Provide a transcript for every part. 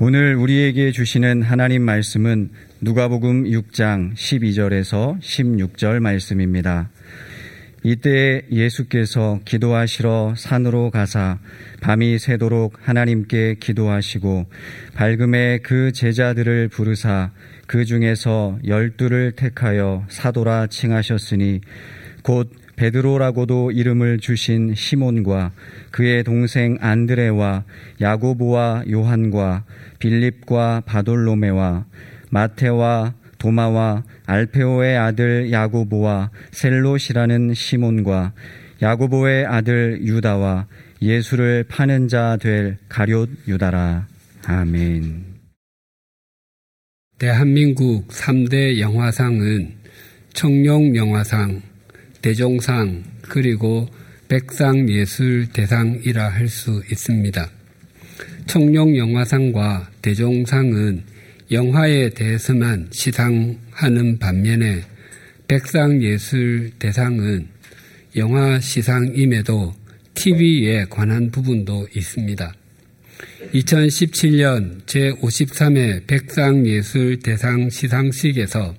오늘 우리에게 주시는 하나님 말씀은 누가복음 6장 12절에서 16절 말씀입니다. 이때 예수께서 기도하시러 산으로 가사 밤이 새도록 하나님께 기도하시고 밝음에 그 제자들을 부르사 그 중에서 열두를 택하여 사도라 칭하셨으니 곧 베드로라고도 이름을 주신 시몬과 그의 동생 안드레와 야고보와 요한과 빌립과 바돌로메와 마테와 도마와 알페오의 아들 야고보와 셀롯이라는 시몬과 야고보의 아들 유다와 예수를 파는 자 될 가룟 유다라. 아멘. 대한민국 3대 영화상은 청룡 영화상, 대종상, 그리고 백상예술대상이라 할 수 있습니다. 청룡 영화상과 대종상은 영화에 대해서만 시상하는 반면에 백상예술대상은 영화 시상임에도 TV에 관한 부분도 있습니다. 2017년 제53회 백상예술대상 시상식에서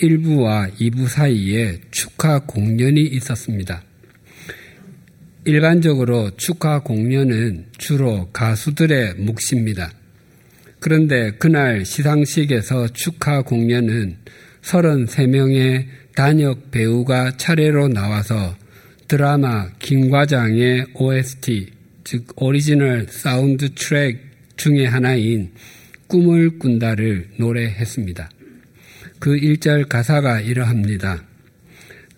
1부와 2부 사이에 축하 공연이 있었습니다. 일반적으로 축하 공연은 주로 가수들의 몫입니다. 그런데 그날 시상식에서 축하 공연은 33명의 단역 배우가 차례로 나와서 드라마 김과장의 OST, 즉 오리지널 사운드 트랙 중의 하나인 꿈을 꾼다를 노래했습니다. 그 1절 가사가 이러합니다.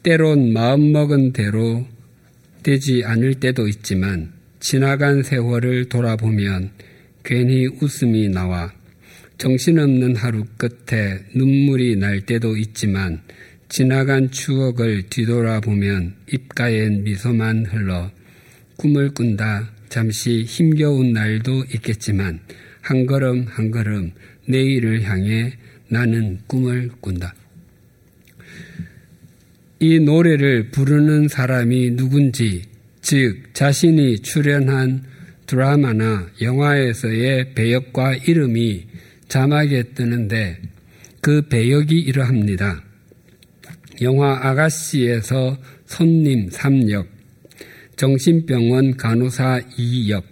때론 마음먹은 대로 되지 않을 때도 있지만 지나간 세월을 돌아보면 괜히 웃음이 나와 정신없는 하루 끝에 눈물이 날 때도 있지만 지나간 추억을 뒤돌아보면 입가엔 미소만 흘러 꿈을 꾼다 잠시 힘겨운 날도 있겠지만 한 걸음 한 걸음 내일을 향해 나는 꿈을 꾼다. 이 노래를 부르는 사람이 누군지, 즉, 자신이 출연한 드라마나 영화에서의 배역과 이름이 자막에 뜨는데 그 배역이 이러합니다. 영화 아가씨에서 손님 3역, 정신병원 간호사 2역,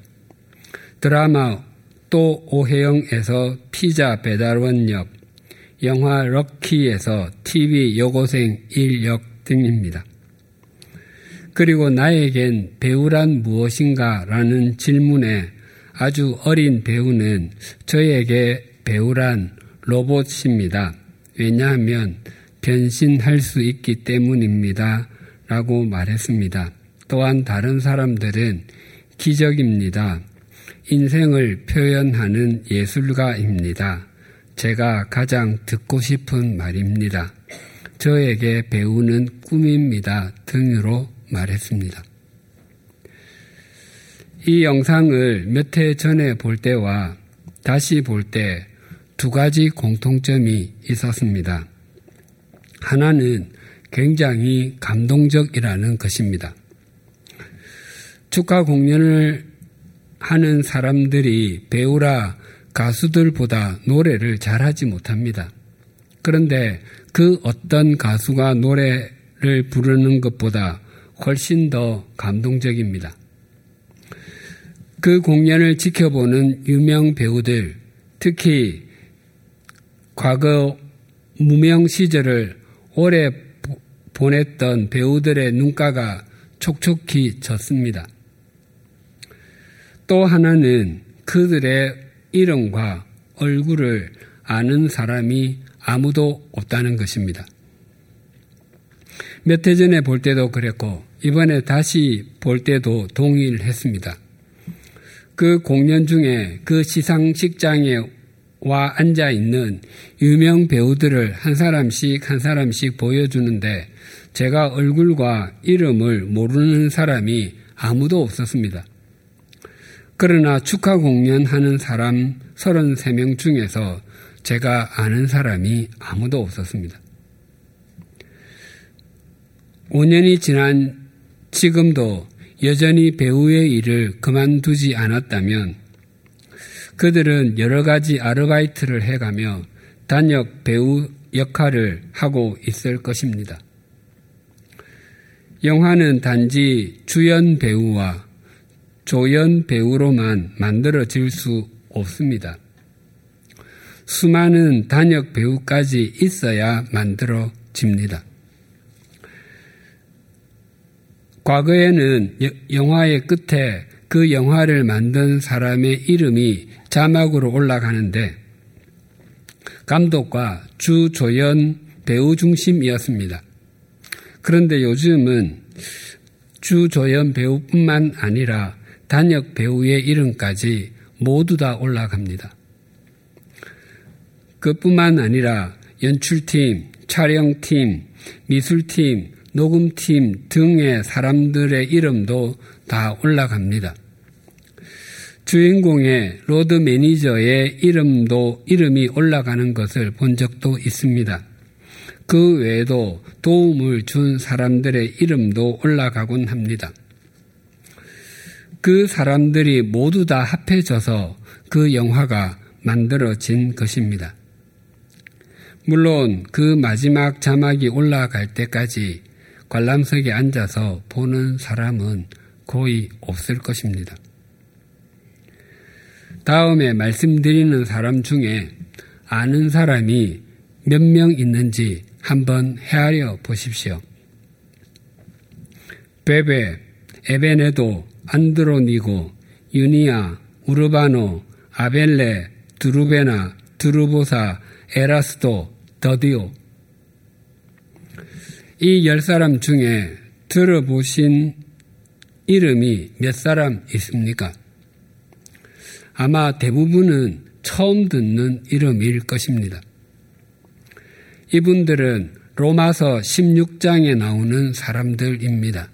드라마 또 오해영에서 피자 배달원 역, 영화 럭키에서 TV 여고생 1역 등입니다. 그리고 나에겐 배우란 무엇인가 라는 질문에 아주 어린 배우는 저에게 배우란 로봇입니다. 왜냐하면 변신할 수 있기 때문입니다. 라고 말했습니다. 또한 다른 사람들은 기적입니다. 인생을 표현하는 예술가입니다. 제가 가장 듣고 싶은 말입니다. 저에게 배우는 꿈입니다. 등으로 말했습니다. 이 영상을 몇 해 전에 볼 때와 다시 볼 때 두 가지 공통점이 있었습니다. 하나는 굉장히 감동적이라는 것입니다. 축하 공연을 하는 사람들이 배우라 가수들보다 노래를 잘하지 못합니다. 그런데 그 어떤 가수가 노래를 부르는 것보다 훨씬 더 감동적입니다. 그 공연을 지켜보는 유명 배우들, 특히 과거 무명 시절을 오래 보냈던 배우들의 눈가가 촉촉히 졌습니다. 또 하나는 그들의 이름과 얼굴을 아는 사람이 아무도 없다는 것입니다. 몇 해 전에 볼 때도 그랬고 이번에 다시 볼 때도 동일했습니다. 그 공연 중에 그 시상식장에 와 앉아 있는 유명 배우들을 한 사람씩 한 사람씩 보여주는데 제가 얼굴과 이름을 모르는 사람이 아무도 없었습니다. 그러나 축하 공연하는 사람 33명 중에서 제가 아는 사람이 아무도 없었습니다. 5년이 지난 지금도 여전히 배우의 일을 그만두지 않았다면 그들은 여러 가지 아르바이트를 해가며 단역 배우 역할을 하고 있을 것입니다. 영화는 단지 주연 배우와 조연 배우로만 만들어질 수 없습니다. 수많은 단역 배우까지 있어야 만들어집니다. 과거에는 영화의 끝에 그 영화를 만든 사람의 이름이 자막으로 올라가는데 감독과 주 조연 배우 중심이었습니다. 그런데 요즘은 주 조연 배우뿐만 아니라 단역 배우의 이름까지 모두 다 올라갑니다. 그뿐만 아니라 연출팀, 촬영팀, 미술팀, 녹음팀 등의 사람들의 이름도 다 올라갑니다. 주인공의 로드 매니저의 이름도 이름이 올라가는 것을 본 적도 있습니다. 그 외에도 도움을 준 사람들의 이름도 올라가곤 합니다. 그 사람들이 모두 다 합해져서 그 영화가 만들어진 것입니다. 물론 그 마지막 자막이 올라갈 때까지 관람석에 앉아서 보는 사람은 거의 없을 것입니다. 다음에 말씀드리는 사람 중에 아는 사람이 몇 명 있는지 한번 헤아려 보십시오. 베베, 에베네도, 안드로니고, 유니아, 우르바노, 아벨레, 두루베나, 두루보사, 에라스도, 더디오. 이 열 사람 중에 들어보신 이름이 몇 사람 있습니까? 아마 대부분은 처음 듣는 이름일 것입니다. 이분들은 로마서 16장에 나오는 사람들입니다.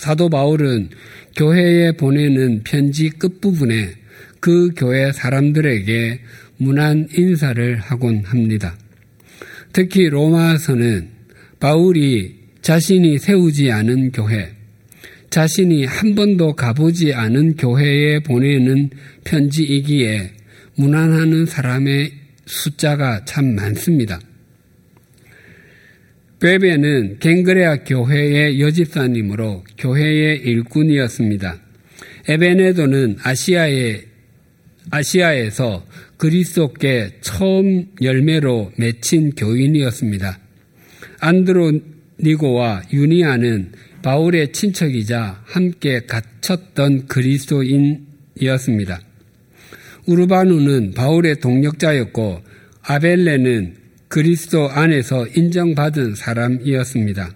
사도 바울은 교회에 보내는 편지 끝부분에 그 교회 사람들에게 문안 인사를 하곤 합니다. 특히 로마서는 바울이 자신이 세우지 않은 교회, 자신이 한 번도 가보지 않은 교회에 보내는 편지이기에 무난하는 사람의 숫자가 참 많습니다. 베베는 갱그레아 교회의 여집사님으로 교회의 일꾼이었습니다. 에베네도는 아시아의 아시아에서 그리스도께 처음 열매로 맺힌 교인이었습니다. 안드로니고와 유니아는 바울의 친척이자 함께 갇혔던 그리스도인이었습니다. 우르바누는 바울의 동력자였고 아벨레는 그리스도 안에서 인정받은 사람이었습니다.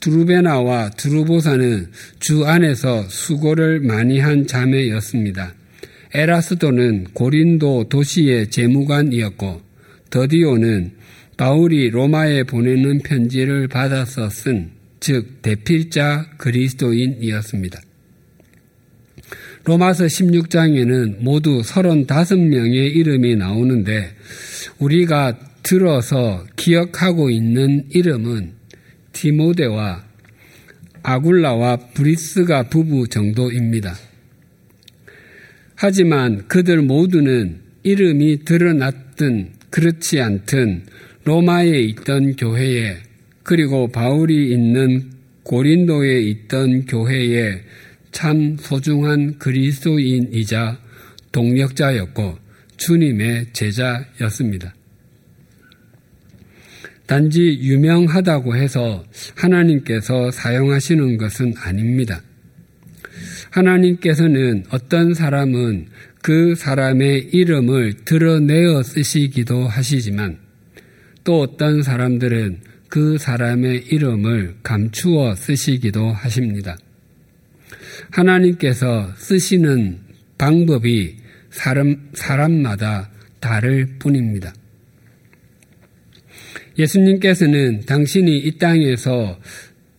두루베나와 두루보사는 주 안에서 수고를 많이 한 자매였습니다. 에라스도는 고린도 도시의 재무관이었고 더디오는 바울이 로마에 보내는 편지를 받아서 쓴 즉 대필자 그리스도인이었습니다. 로마서 16장에는 모두 35명의 이름이 나오는데 우리가 들어서 기억하고 있는 이름은 티모데와 아굴라와 브리스가 부부 정도입니다. 하지만 그들 모두는 이름이 드러났든 그렇지 않든 로마에 있던 교회에 그리고 바울이 있는 고린도에 있던 교회에 참 소중한 그리스도인이자 동력자였고 주님의 제자였습니다. 단지 유명하다고 해서 하나님께서 사용하시는 것은 아닙니다. 하나님께서는 어떤 사람은 그 사람의 이름을 드러내어 쓰시기도 하시지만 또 어떤 사람들은 그 사람의 이름을 감추어 쓰시기도 하십니다. 하나님께서 쓰시는 방법이 사람, 사람마다 다를 뿐입니다. 예수님께서는 당신이 이 땅에서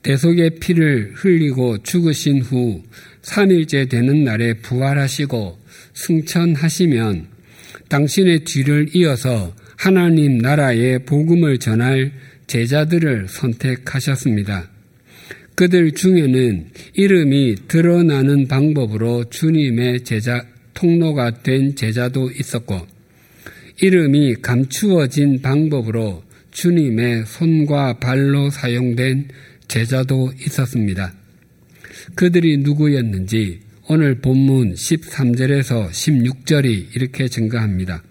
대속의 피를 흘리고 죽으신 후 3일째 되는 날에 부활하시고 승천하시면 당신의 뒤를 이어서 하나님 나라의 복음을 전할 제자들을 선택하셨습니다. 그들 중에는 이름이 드러나는 방법으로 주님의 제자, 통로가 된 제자도 있었고 이름이 감추어진 방법으로 주님의 손과 발로 사용된 제자도 있었습니다. 그들이 누구였는지 오늘 본문 13절에서 16절이 이렇게 증가합니다.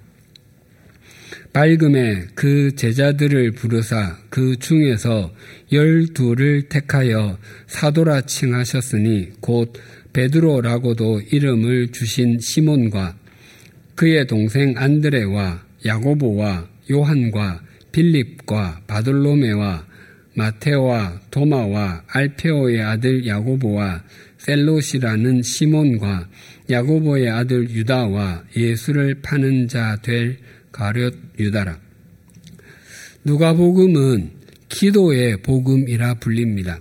밝음에 그 제자들을 부르사 그 중에서 열두를 택하여 사도라 칭하셨으니 곧 베드로라고도 이름을 주신 시몬과 그의 동생 안드레와 야고보와 요한과 빌립과 바돌로메와 마테오와 도마와 알페오의 아들 야고보와 셀롯이라는 시몬과 야고보의 아들 유다와 예수를 파는 자 될 가룟 유다라. 누가복음은 기도의 복음이라 불립니다.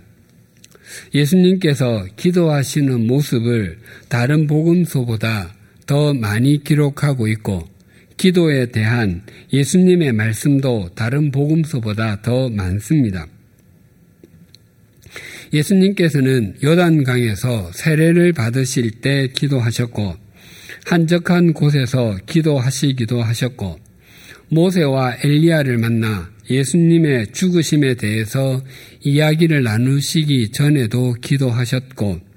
예수님께서 기도하시는 모습을 다른 복음서보다 더 많이 기록하고 있고 기도에 대한 예수님의 말씀도 다른 복음서보다 더 많습니다. 예수님께서는 요단강에서 세례를 받으실 때 기도하셨고 한적한 곳에서 기도하시기도 하셨고 모세와 엘리야를 만나 예수님의 죽으심에 대해서 이야기를 나누시기 전에도 기도하셨고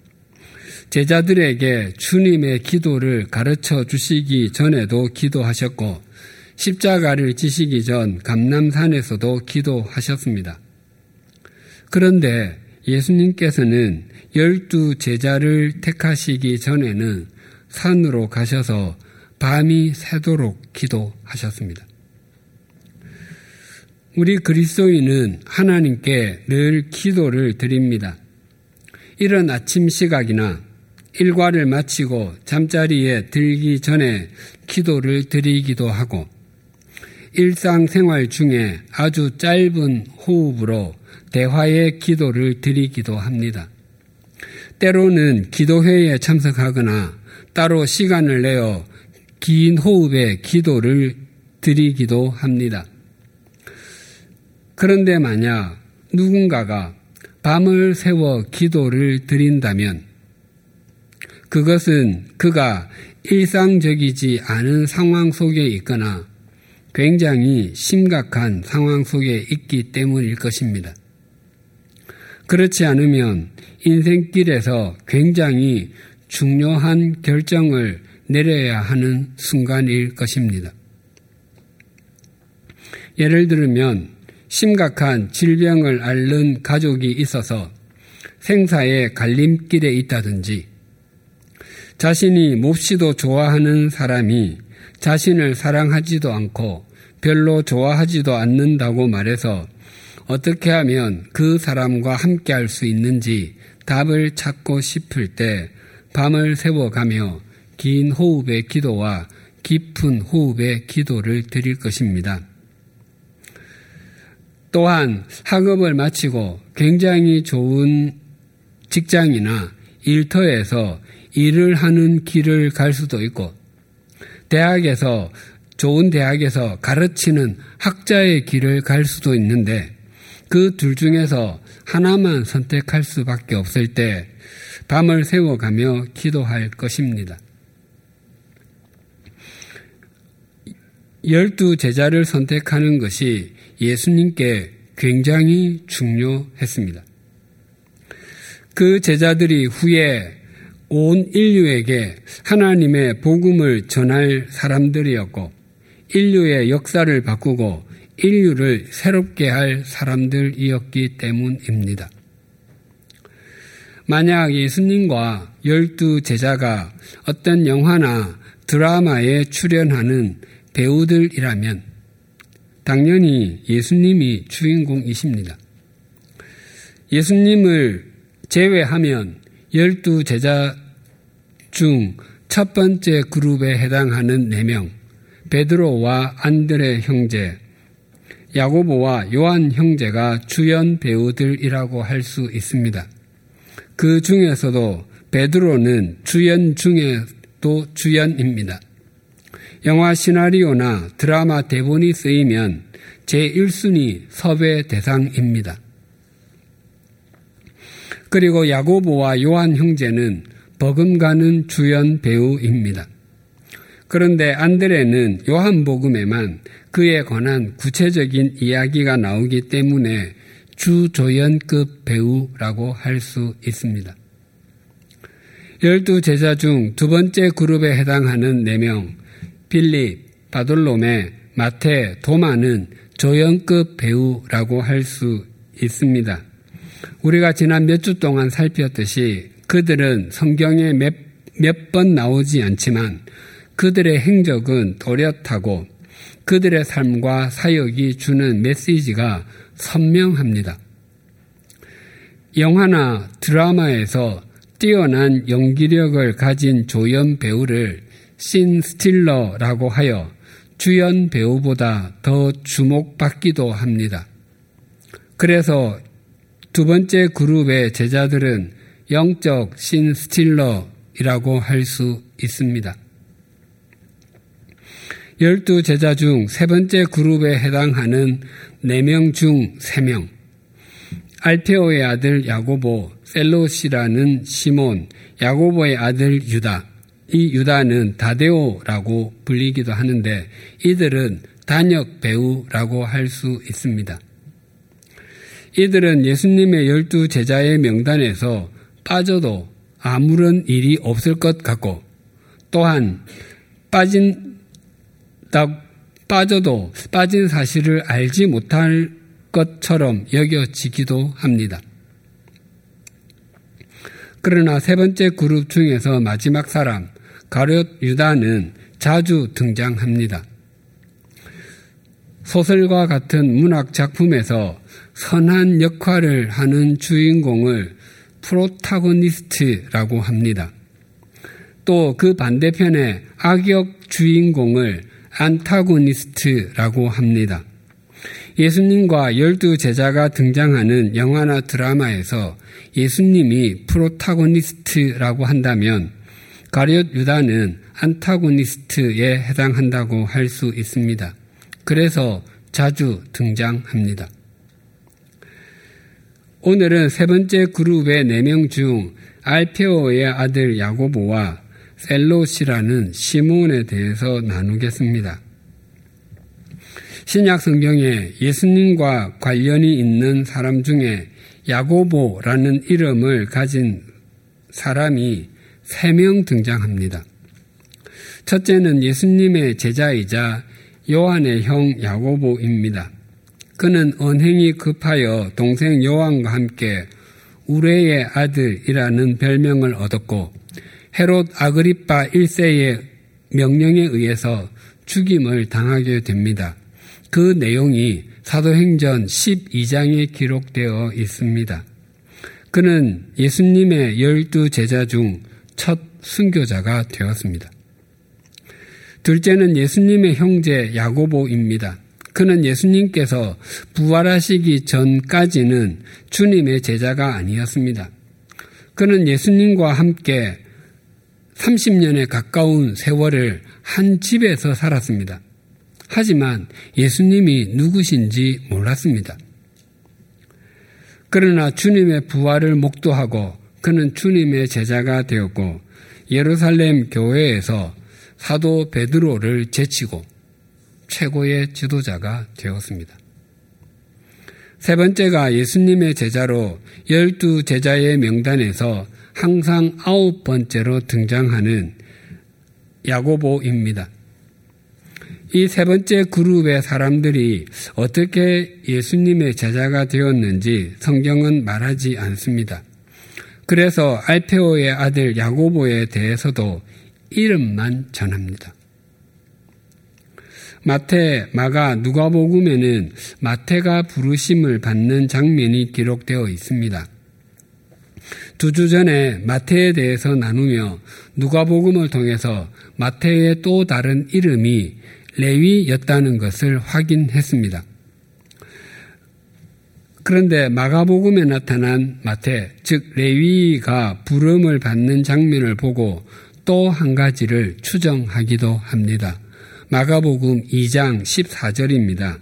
제자들에게 주님의 기도를 가르쳐 주시기 전에도 기도하셨고 십자가를 지시기 전 감남산에서도 기도하셨습니다. 그런데 예수님께서는 열두 제자를 택하시기 전에는 산으로 가셔서 밤이 새도록 기도하셨습니다. 우리 그리스도인은 하나님께 늘 기도를 드립니다. 이런 아침 시각이나 일과를 마치고 잠자리에 들기 전에 기도를 드리기도 하고 일상생활 중에 아주 짧은 호흡으로 대화의 기도를 드리기도 합니다. 때로는 기도회에 참석하거나 따로 시간을 내어 긴 호흡의 기도를 드리기도 합니다. 그런데 만약 누군가가 밤을 새워 기도를 드린다면 그것은 그가 일상적이지 않은 상황 속에 있거나 굉장히 심각한 상황 속에 있기 때문일 것입니다. 그렇지 않으면 인생길에서 굉장히 중요한 결정을 내려야 하는 순간일 것입니다. 예를 들면 심각한 질병을 앓는 가족이 있어서 생사의 갈림길에 있다든지 자신이 몹시도 좋아하는 사람이 자신을 사랑하지도 않고 별로 좋아하지도 않는다고 말해서 어떻게 하면 그 사람과 함께 할 수 있는지 답을 찾고 싶을 때 밤을 새워가며 긴 호흡의 기도와 깊은 호흡의 기도를 드릴 것입니다. 또한 학업을 마치고 굉장히 좋은 직장이나 일터에서 일을 하는 길을 갈 수도 있고 대학에서 좋은 대학에서 가르치는 학자의 길을 갈 수도 있는데 그 둘 중에서 하나만 선택할 수밖에 없을 때 밤을 새워가며 기도할 것입니다. 열두 제자를 선택하는 것이 예수님께 굉장히 중요했습니다. 그 제자들이 후에 온 인류에게 하나님의 복음을 전할 사람들이었고 인류의 역사를 바꾸고 인류를 새롭게 할 사람들이었기 때문입니다. 만약 예수님과 열두 제자가 어떤 영화나 드라마에 출연하는 배우들이라면 당연히 예수님이 주인공이십니다. 예수님을 제외하면 열두 제자 중 첫 번째 그룹에 해당하는 네 명, 베드로와 안드레 형제, 야고보와 요한 형제가 주연 배우들이라고 할 수 있습니다. 그 중에서도 베드로는 주연 중에도 주연입니다. 영화 시나리오나 드라마 대본이 쓰이면 제1순위 섭외 대상입니다. 그리고 야고보와 요한 형제는 버금가는 주연 배우입니다. 그런데 안드레는 요한복음에만 그에 관한 구체적인 이야기가 나오기 때문에 주조연급 배우라고 할 수 있습니다. 열두 제자 중 두 번째 그룹에 해당하는 네 명, 빌립, 바돌로메, 마테, 도마는 조연급 배우라고 할 수 있습니다. 우리가 지난 몇 주 동안 살폈듯이 그들은 성경에 몇 번 나오지 않지만 그들의 행적은 또렷하고 그들의 삶과 사역이 주는 메시지가 선명합니다. 영화나 드라마에서 뛰어난 연기력을 가진 조연 배우를 scene stealer라고 하여 주연 배우보다 더 주목받기도 합니다. 그래서 두 번째 그룹의 제자들은 영적 scene stealer이라고 할 수 있습니다. 열두 제자 중 세 번째 그룹에 해당하는 네 명 중 세명 알페오의 아들 야고보, 셀로시라는 시몬, 야고보의 아들 유다. 이 유다는 다데오라고 불리기도 하는데 이들은 단역 배우라고 할 수 있습니다. 이들은 예수님의 열두 제자의 명단에서 빠져도 아무런 일이 없을 것 같고 또한 빠진 빠져도 빠진 사실을 알지 못할 것처럼 여겨지기도 합니다. 그러나 세 번째 그룹 중에서 마지막 사람 가룟 유다는 자주 등장합니다. 소설과 같은 문학 작품에서 선한 역할을 하는 주인공을 프로타고니스트라고 합니다. 또 그 반대편에 악역 주인공을 안타고니스트라고 합니다. 예수님과 열두 제자가 등장하는 영화나 드라마에서 예수님이 프로타고니스트라고 한다면 가룟 유다는 안타고니스트에 해당한다고 할 수 있습니다. 그래서 자주 등장합니다. 오늘은 세 번째 그룹의 네 명 중 알페오의 아들 야고보와 셀로시라는 시몬에 대해서 나누겠습니다. 신약 성경에 예수님과 관련이 있는 사람 중에 야고보라는 이름을 가진 사람이 세 명 등장합니다. 첫째는 예수님의 제자이자 요한의 형 야고보입니다. 그는 언행이 급하여 동생 요한과 함께 우레의 아들이라는 별명을 얻었고 헤롯 아그리파 1세의 명령에 의해서 죽임을 당하게 됩니다. 그 내용이 사도행전 12장에 기록되어 있습니다. 그는 예수님의 열두 제자 중 첫 순교자가 되었습니다. 둘째는 예수님의 형제 야고보입니다. 그는 예수님께서 부활하시기 전까지는 주님의 제자가 아니었습니다. 그는 예수님과 함께 30년에 가까운 세월을 한 집에서 살았습니다. 하지만 예수님이 누구신지 몰랐습니다. 그러나 주님의 부활을 목도하고 그는 주님의 제자가 되었고 예루살렘 교회에서 사도 베드로를 제치고 최고의 지도자가 되었습니다. 세 번째가 예수님의 제자로 열두 제자의 명단에서 항상 아홉 번째로 등장하는 야고보입니다. 이 세 번째 그룹의 사람들이 어떻게 예수님의 제자가 되었는지 성경은 말하지 않습니다. 그래서 알페오의 아들 야고보에 대해서도 이름만 전합니다. 마태, 마가, 누가복음에는 마태가 부르심을 받는 장면이 기록되어 있습니다. 두 주 전에 마태에 대해서 나누며 누가복음을 통해서 마태의 또 다른 이름이 레위였다는 것을 확인했습니다. 그런데 마가복음에 나타난 마태, 즉 레위가 부름을 받는 장면을 보고 또 한 가지를 추정하기도 합니다. 마가복음 2장 14절입니다.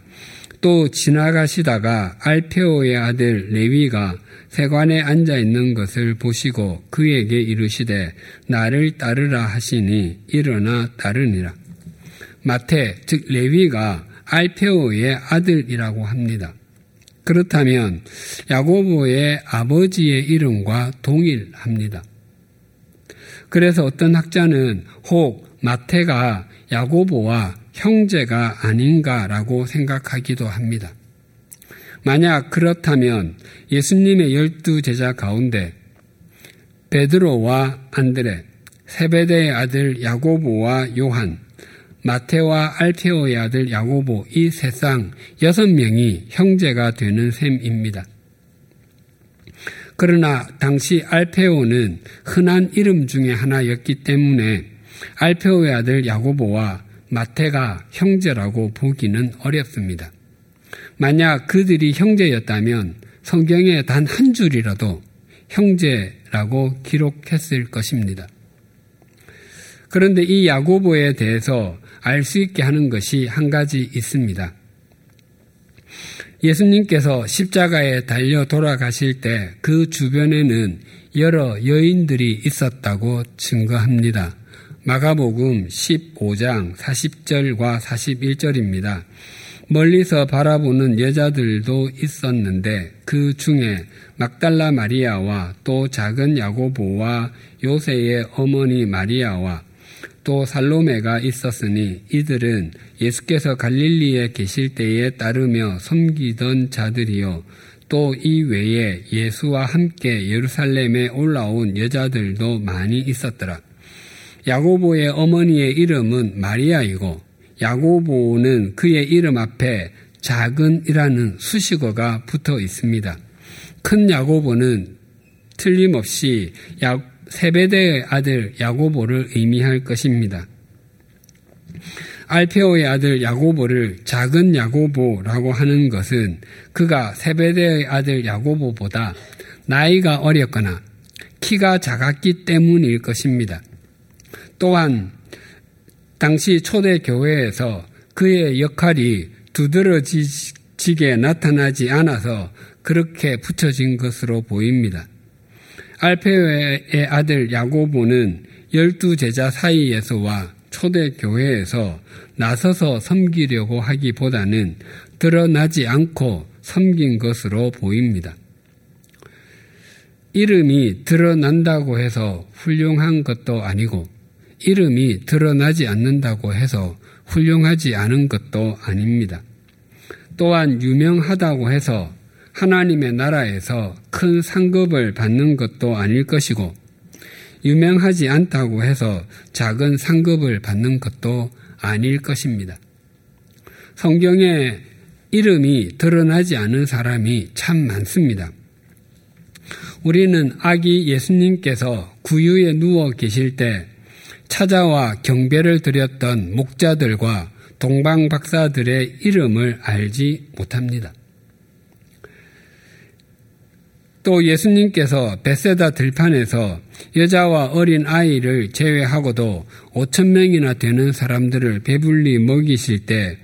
또 지나가시다가 알페오의 아들 레위가 세관에 앉아 있는 것을 보시고 그에게 이르시되 나를 따르라 하시니 일어나 따르니라. 마태 즉 레위가 알페오의 아들이라고 합니다. 그렇다면 야고보의 아버지의 이름과 동일합니다. 그래서 어떤 학자는 혹 마태가 야고보와 형제가 아닌가라고 생각하기도 합니다. 만약 그렇다면 예수님의 열두 제자 가운데 베드로와 안드레, 세베대의 아들 야고보와 요한, 마테와 알페오의 아들 야고보 이 세상 여섯 명이 형제가 되는 셈입니다. 그러나 당시 알페오는 흔한 이름 중의 하나였기 때문에 알페오의 아들 야고보와 마테가 형제라고 보기는 어렵습니다. 만약 그들이 형제였다면 성경에 단 한 줄이라도 형제라고 기록했을 것입니다. 그런데 이 야고보에 대해서 알 수 있게 하는 것이 한 가지 있습니다. 예수님께서 십자가에 달려 돌아가실 때 그 주변에는 여러 여인들이 있었다고 증거합니다. 마가복음 15장 40절과 41절입니다. 멀리서 바라보는 여자들도 있었는데 그 중에 막달라 마리아와 또 작은 야고보와 요새의 어머니 마리아와 또 살로메가 있었으니 이들은 예수께서 갈릴리에 계실 때에 따르며 섬기던 자들이요 또 이 외에 예수와 함께 예루살렘에 올라온 여자들도 많이 있었더라. 야고보의 어머니의 이름은 마리아이고 야고보는 그의 이름 앞에 작은이라는 수식어가 붙어 있습니다. 큰 야고보는 틀림없이 세베대의 아들 야고보를 의미할 것입니다. 알페오의 아들 야고보를 작은 야고보라고 하는 것은 그가 세베대의 아들 야고보보다 나이가 어렸거나 키가 작았기 때문일 것입니다. 또한 당시 초대 교회에서 그의 역할이 두드러지게 나타나지 않아서 그렇게 붙여진 것으로 보입니다. 알페오의 아들 야고보는 열두 제자 사이에서와 초대 교회에서 나서서 섬기려고 하기보다는 드러나지 않고 섬긴 것으로 보입니다. 이름이 드러난다고 해서 훌륭한 것도 아니고 이름이 드러나지 않는다고 해서 훌륭하지 않은 것도 아닙니다. 또한 유명하다고 해서 하나님의 나라에서 큰 상급을 받는 것도 아닐 것이고 유명하지 않다고 해서 작은 상급을 받는 것도 아닐 것입니다. 성경에 이름이 드러나지 않은 사람이 참 많습니다. 우리는 아기 예수님께서 구유에 누워 계실 때 찾아와 경배를 드렸던 목자들과 동방 박사들의 이름을 알지 못합니다. 또 예수님께서 베세다 들판에서 여자와 어린 아이를 제외하고도 5천 명이나 되는 사람들을 배불리 먹이실 때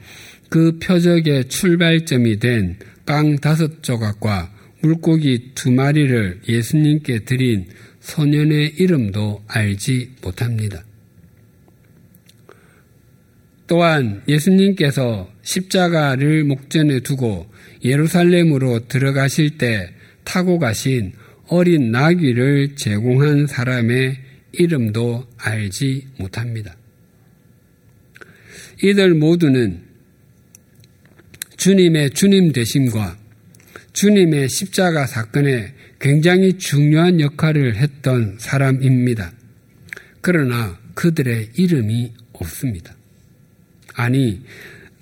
그 표적의 출발점이 된 빵 다섯 조각과 물고기 두 마리를 예수님께 드린 소년의 이름도 알지 못합니다. 또한 예수님께서 십자가를 목전에 두고 예루살렘으로 들어가실 때 타고 가신 어린 나귀를 제공한 사람의 이름도 알지 못합니다. 이들 모두는 주님의 주님 되심과 주님의 십자가 사건에 굉장히 중요한 역할을 했던 사람입니다. 그러나 그들의 이름이 없습니다. 아니,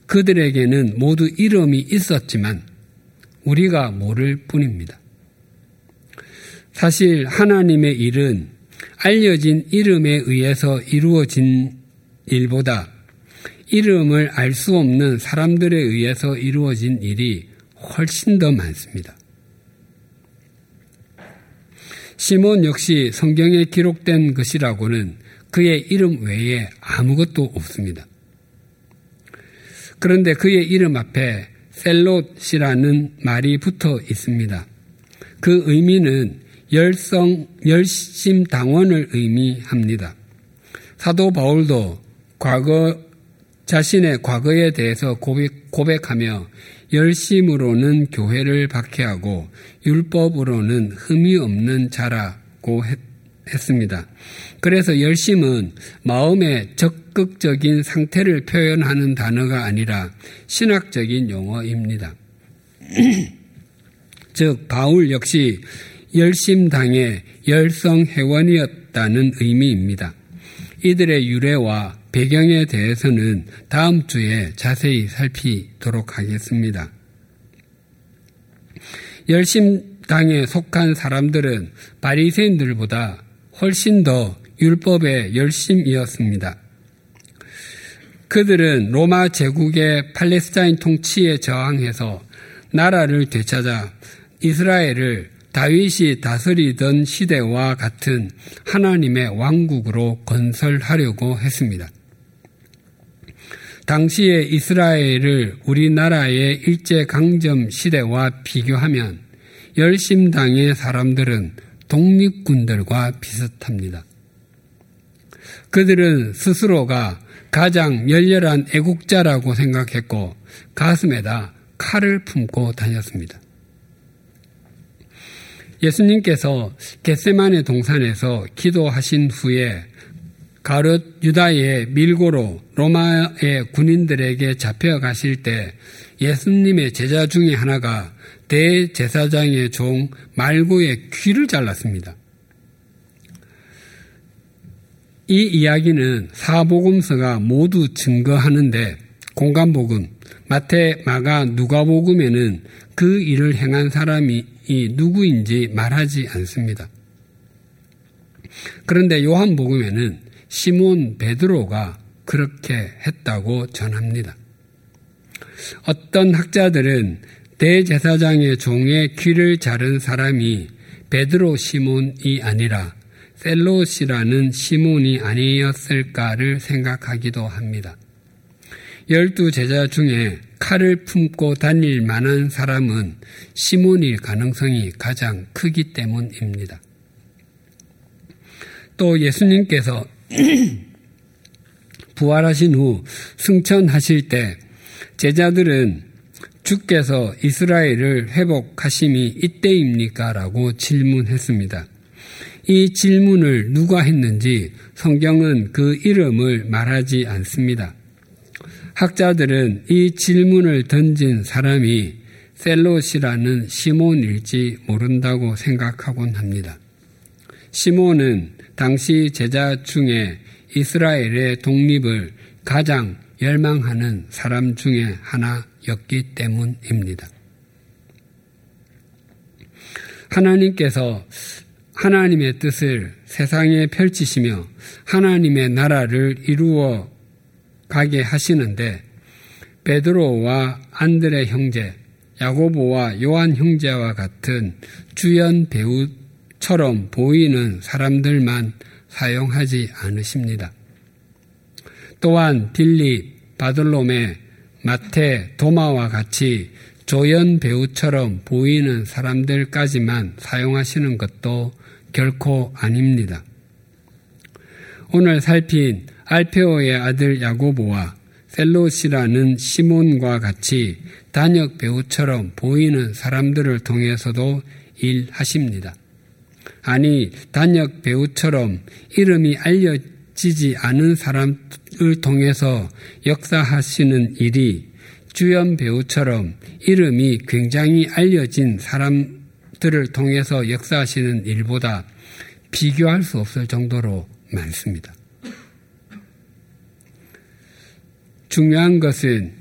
그들에게는 모두 이름이 있었지만 우리가 모를 뿐입니다. 사실 하나님의 일은 알려진 이름에 의해서 이루어진 일보다 이름을 알 수 없는 사람들에 의해서 이루어진 일이 훨씬 더 많습니다. 시몬 역시 성경에 기록된 것이라고는 그의 이름 외에 아무것도 없습니다. 그런데 그의 이름 앞에 셀롯이라는 말이 붙어 있습니다. 그 의미는 열성, 열심 당원을 의미합니다. 사도 바울도 과거, 자신의 과거에 대해서 고백, 고백하며 열심으로는 교회를 박해하고 율법으로는 흠이 없는 자라고 했, 했습니다. 그래서 열심은 마음의 적극적인 상태를 표현하는 단어가 아니라 신학적인 용어입니다. 즉, 바울 역시 열심당의 열성 회원이었다는 의미입니다. 이들의 유래와 배경에 대해서는 다음 주에 자세히 살피도록 하겠습니다. 열심당에 속한 사람들은 바리새인들보다 훨씬 더 율법에 열심이었습니다. 그들은 로마 제국의 팔레스타인 통치에 저항해서 나라를 되찾아 이스라엘을 다윗이 다스리던 시대와 같은 하나님의 왕국으로 건설하려고 했습니다. 당시의 이스라엘을 우리나라의 일제강점 시대와 비교하면 열심당의 사람들은 독립군들과 비슷합니다. 그들은 스스로가 가장 열렬한 애국자라고 생각했고 가슴에다 칼을 품고 다녔습니다. 예수님께서 겟세만의 동산에서 기도하신 후에 가롯 유다의 밀고로 로마의 군인들에게 잡혀가실 때 예수님의 제자 중에 하나가 대제사장의 종 말고의 귀를 잘랐습니다. 이 이야기는 사복음서가 모두 증거하는데 공간복음, 마태, 마가, 누가복음에는 그 일을 행한 사람이 누구인지 말하지 않습니다. 그런데 요한복음에는 시몬 베드로가 그렇게 했다고 전합니다. 어떤 학자들은 대제사장의 종의 귀를 자른 사람이 베드로 시몬이 아니라 셀롯이라는 시몬이 아니었을까를 생각하기도 합니다. 열두 제자 중에 칼을 품고 다닐 만한 사람은 시몬일 가능성이 가장 크기 때문입니다. 또 예수님께서 부활하신 후 승천하실 때 제자들은 주께서 이스라엘을 회복하심이 이때입니까? 라고 질문했습니다. 이 질문을 누가 했는지 성경은 그 이름을 말하지 않습니다. 학자들은 이 질문을 던진 사람이 셀롯이라는 시몬일지 모른다고 생각하곤 합니다. 시몬은 당시 제자 중에 이스라엘의 독립을 가장 열망하는 사람 중에 하나였기 때문입니다. 하나님께서 하나님의 뜻을 세상에 펼치시며 하나님의 나라를 이루어 가게 하시는데 베드로와 안드레 형제, 야고보와 요한 형제와 같은 주연 배우처럼 보이는 사람들만 사용하지 않으십니다. 또한 빌립, 바들로메, 마테, 도마와 같이 조연 배우처럼 보이는 사람들까지만 사용하시는 것도 결코 아닙니다. 오늘 살핀 알페오의 아들 야고보와 셀롯이라는 시몬과 같이 단역 배우처럼 보이는 사람들을 통해서도 일하십니다. 아니, 단역 배우처럼 이름이 알려지지 않은 사람 을 통해서 역사하시는 일이 주연 배우처럼 이름이 굉장히 알려진 사람들을 통해서 역사하시는 일보다 비교할 수 없을 정도로 많습니다. 중요한 것은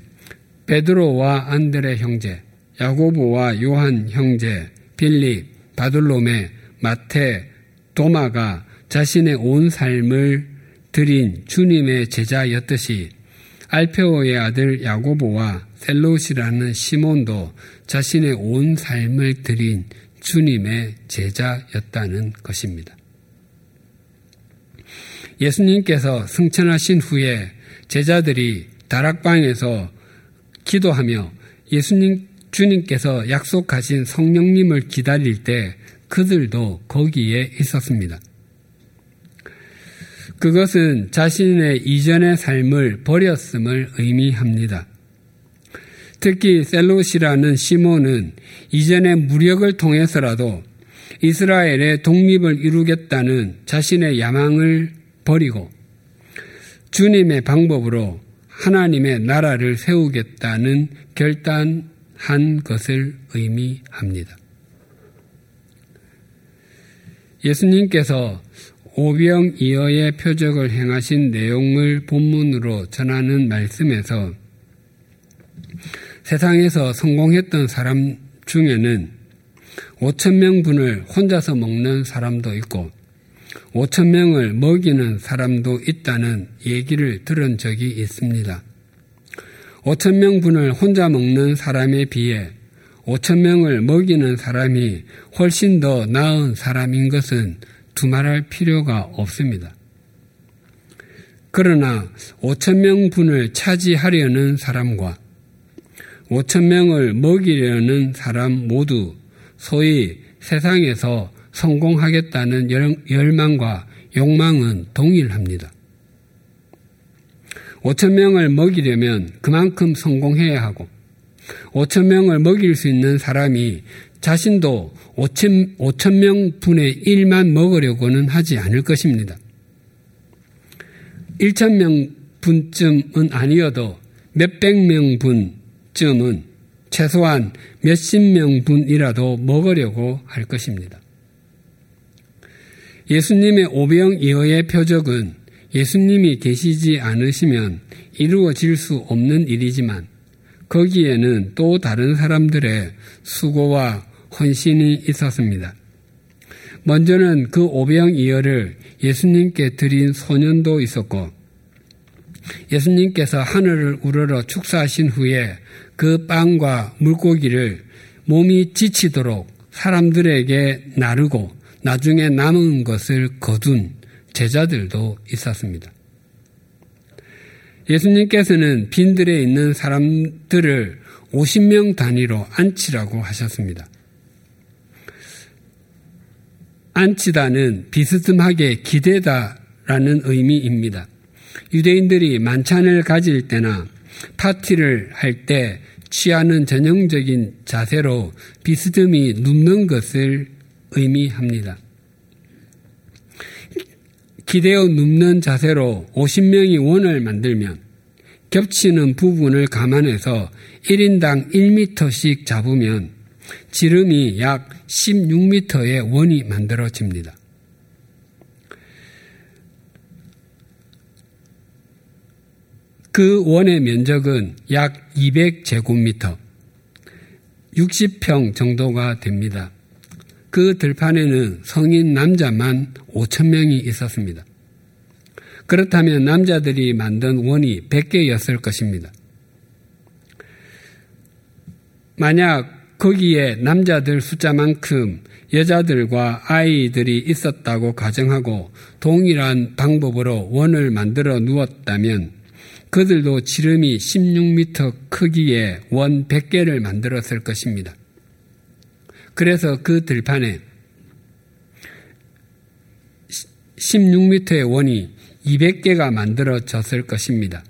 베드로와 안드레 형제, 야고보와 요한 형제, 빌립, 바둘로메, 마테, 도마가 자신의 온 삶을 드린 주님의 제자였듯이 알페오의 아들 야고보와 셀롯이라는 시몬도 자신의 온 삶을 드린 주님의 제자였다는 것입니다. 예수님께서 승천하신 후에 제자들이 다락방에서 기도하며 예수님 주님께서 약속하신 성령님을 기다릴 때 그들도 거기에 있었습니다. 그것은 자신의 이전의 삶을 버렸음을 의미합니다. 특히 셀롯이라는 시몬은 이전의 무력을 통해서라도 이스라엘의 독립을 이루겠다는 자신의 야망을 버리고 주님의 방법으로 하나님의 나라를 세우겠다는 결단한 것을 의미합니다. 예수님께서 오병 이어의 표적을 행하신 내용을 본문으로 전하는 말씀에서 세상에서 성공했던 사람 중에는 5천 명 분을 혼자서 먹는 사람도 있고 5천 명을 먹이는 사람도 있다는 얘기를 들은 적이 있습니다. 5천 명 분을 혼자 먹는 사람에 비해 5천 명을 먹이는 사람이 훨씬 더 나은 사람인 것은 두말할 필요가 없습니다. 그러나 5천 명 분을 차지하려는 사람과 5천 명을 먹이려는 사람 모두 소위 세상에서 성공하겠다는 열망과 욕망은 동일합니다. 5천 명을 먹이려면 그만큼 성공해야 하고 5천 명을 먹일 수 있는 사람이 자신도 5천, 5천 명분의 1만 먹으려고는 하지 않을 것입니다. 1천 명분쯤은 아니어도 몇백 명분쯤은 최소한 몇십 명분이라도 먹으려고 할 것입니다. 예수님의 오병 이어의 표적은 예수님이 계시지 않으시면 이루어질 수 없는 일이지만 거기에는 또 다른 사람들의 수고와 헌신이 있었습니다. 먼저는 그 오병 이어를 예수님께 드린 소년도 있었고 예수님께서 하늘을 우러러 축사하신 후에 그 빵과 물고기를 몸이 지치도록 사람들에게 나르고 나중에 남은 것을 거둔 제자들도 있었습니다. 예수님께서는 빈들에 있는 사람들을 50명 단위로 앉히라고 하셨습니다. 앉히다는 비스듬하게 기대다라는 의미입니다. 유대인들이 만찬을 가질 때나 파티를 할 때 취하는 전형적인 자세로 비스듬히 눕는 것을 의미합니다. 기대어 눕는 자세로 50명이 원을 만들면 겹치는 부분을 감안해서 1인당 1m씩 잡으면 지름이 약 16m의 원이 만들어집니다. 그 원의 면적은 약 200제곱미터, 60평 정도가 됩니다. 그 들판에는 성인 남자만 5천 명이 있었습니다. 그렇다면 남자들이 만든 원이 100개였을 것입니다. 만약 거기에 남자들 숫자만큼 여자들과 아이들이 있었다고 가정하고 동일한 방법으로 원을 만들어 누웠다면 그들도 지름이 16m 크기의 원 100개를 만들었을 것입니다. 그래서 그 들판에 16m의 원이 200개가 만들어졌을 것입니다.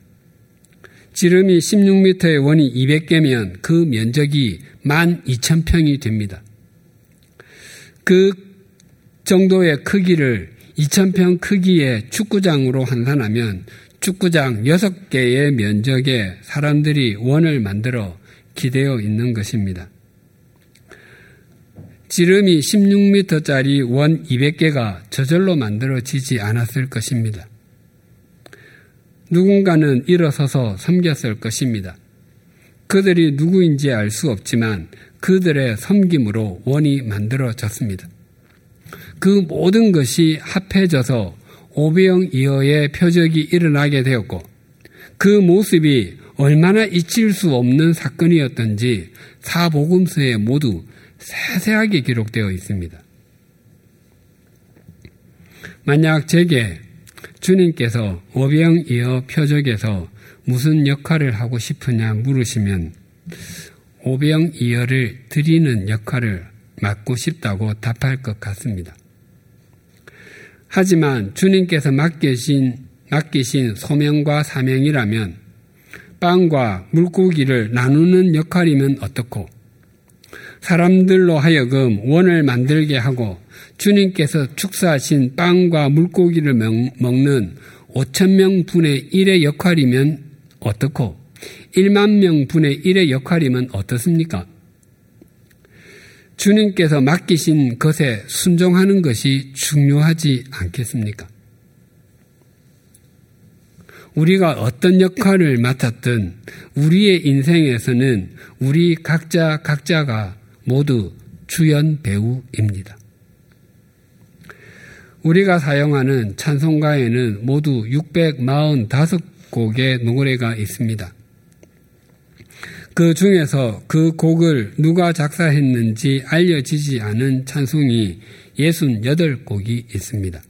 지름이 16m의 원이 200개면 그 면적이 12,000평이 됩니다. 그 정도의 크기를 2,000평 크기의 축구장으로 환산하면 축구장 6개의 면적에 사람들이 원을 만들어 기대어 있는 것입니다. 지름이 16m짜리 원 200개가 저절로 만들어지지 않았을 것입니다. 누군가는 일어서서 섬겼을 것입니다. 그들이 누구인지 알 수 없지만 그들의 섬김으로 원이 만들어졌습니다. 그 모든 것이 합해져서 오병 이어의 표적이 일어나게 되었고 그 모습이 얼마나 잊힐 수 없는 사건이었던지 사복음서에 모두 세세하게 기록되어 있습니다. 만약 제게 주님께서 오병 이어 표적에서 무슨 역할을 하고 싶으냐 물으시면 오병 이어를 드리는 역할을 맡고 싶다고 답할 것 같습니다. 하지만 주님께서 맡기신, 맡기신 소명과 사명이라면 빵과 물고기를 나누는 역할이면 어떻고 사람들로 하여금 원을 만들게 하고 주님께서 축사하신 빵과 물고기를 먹는 5천 명 분의 1의 역할이면 어떻고 1만 명 분의 1의 역할이면 어떻습니까? 주님께서 맡기신 것에 순종하는 것이 중요하지 않겠습니까? 우리가 어떤 역할을 맡았든 우리의 인생에서는 우리 각자 각자가 모두 주연 배우입니다. 우리가 사용하는 찬송가에는 모두 645곡의 노래가 있습니다. 그 중에서 그 곡을 누가 작사했는지 알려지지 않은 찬송이 68곡이 있습니다.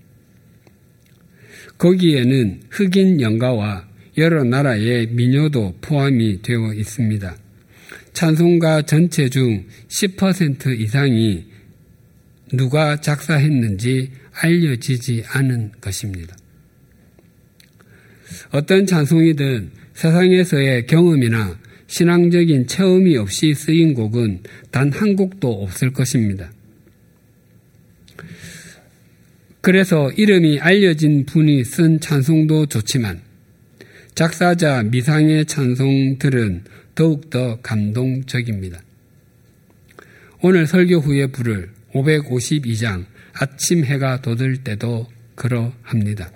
거기에는 흑인 연가와 여러 나라의 민요도 포함이 되어 있습니다. 찬송가 전체 중 10% 이상이 누가 작사했는지 알려지지 않은 것입니다. 어떤 찬송이든 세상에서의 경험이나 신앙적인 체험이 없이 쓰인 곡은 단 한 곡도 없을 것입니다. 그래서 이름이 알려진 분이 쓴 찬송도 좋지만 작사자 미상의 찬송들은 더욱더 감동적입니다. 오늘 설교 후에 부를 552장 아침 해가 돋을 때도 그러합니다.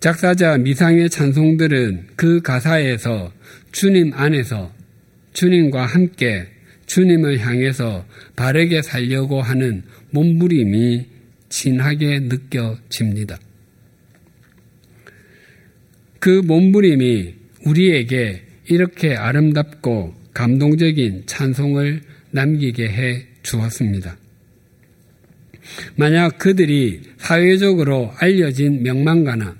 작사자 미상의 찬송들은 그 가사에서 주님 안에서 주님과 함께 주님을 향해서 바르게 살려고 하는 몸부림이 진하게 느껴집니다. 그 몸부림이 우리에게 이렇게 아름답고 감동적인 찬송을 남기게 해 주었습니다. 만약 그들이 사회적으로 알려진 명망가나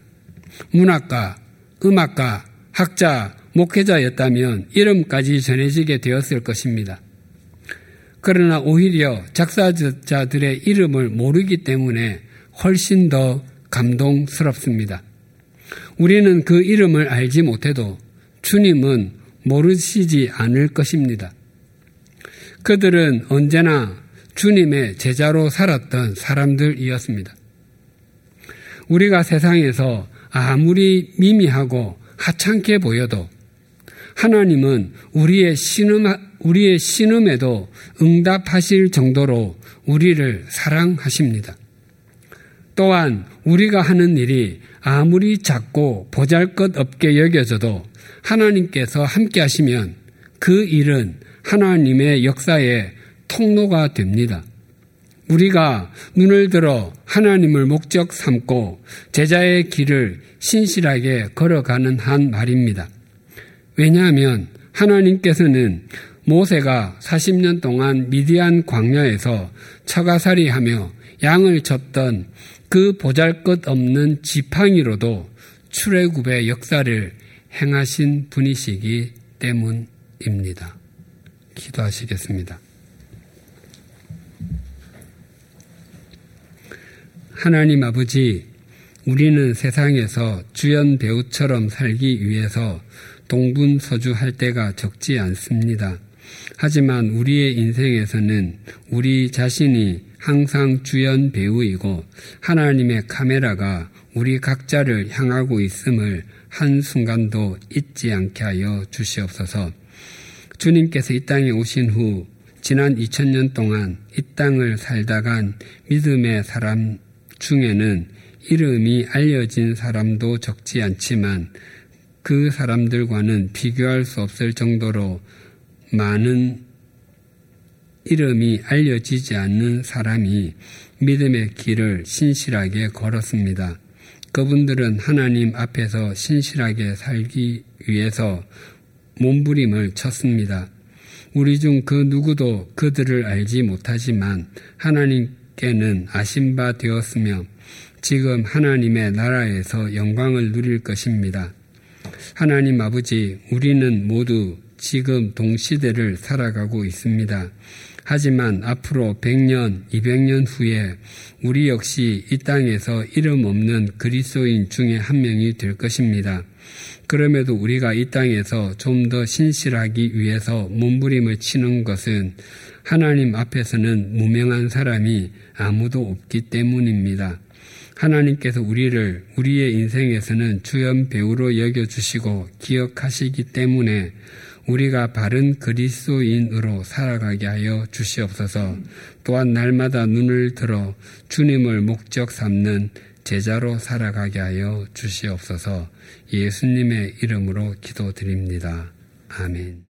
문학가, 음악가, 학자, 목회자였다면 이름까지 전해지게 되었을 것입니다. 그러나 오히려 작사자들의 이름을 모르기 때문에 훨씬 더 감동스럽습니다. 우리는 그 이름을 알지 못해도 주님은 모르시지 않을 것입니다. 그들은 언제나 주님의 제자로 살았던 사람들이었습니다. 우리가 세상에서 아무리 미미하고 하찮게 보여도 하나님은 우리의 신음, 우리의 신음에도 응답하실 정도로 우리를 사랑하십니다. 또한 우리가 하는 일이 아무리 작고 보잘 것 없게 여겨져도 하나님께서 함께 하시면 그 일은 하나님의 역사의 통로가 됩니다. 우리가 눈을 들어 하나님을 목적 삼고 제자의 길을 신실하게 걸어가는 한 말입니다. 왜냐하면 하나님께서는 모세가 40년 동안 미디안 광야에서 처가살이 하며 양을 쳤던 그 보잘 것 없는 지팡이로도 출애굽의 역사를 행하신 분이시기 때문입니다. 기도하시겠습니다. 하나님 아버지, 우리는 세상에서 주연 배우처럼 살기 위해서 동분서주할 때가 적지 않습니다. 하지만 우리의 인생에서는 우리 자신이 항상 주연 배우이고 하나님의 카메라가 우리 각자를 향하고 있음을 한순간도 잊지 않게 하여 주시옵소서. 주님께서 이 땅에 오신 후 지난 2000년 동안 이 땅을 살다간 믿음의 사람 중에는 이름이 알려진 사람도 적지 않지만 그 사람들과는 비교할 수 없을 정도로 많은 이름이 알려지지 않는 사람이 믿음의 길을 신실하게 걸었습니다. 그분들은 하나님 앞에서 신실하게 살기 위해서 몸부림을 쳤습니다. 우리 중 그 누구도 그들을 알지 못하지만 하나님 께는 아신 바 되었으며 지금 하나님의 나라에서 영광을 누릴 것입니다. 하나님 아버지, 우리는 모두 지금 동시대를 살아가고 있습니다. 하지만 앞으로 100년, 200년 후에 우리 역시 이 땅에서 이름 없는 그리스도인 중에 한 명이 될 것입니다. 그럼에도 우리가 이 땅에서 좀 더 신실하기 위해서 몸부림을 치는 것은 하나님 앞에서는 무명한 사람이 아무도 없기 때문입니다. 하나님께서 우리를 우리의 인생에서는 주연 배우로 여겨주시고 기억하시기 때문에 우리가 바른 그리스도인으로 살아가게 하여 주시옵소서 또한 날마다 눈을 들어 주님을 목적 삼는 제자로 살아가게 하여 주시옵소서 예수님의 이름으로 기도드립니다. 아멘.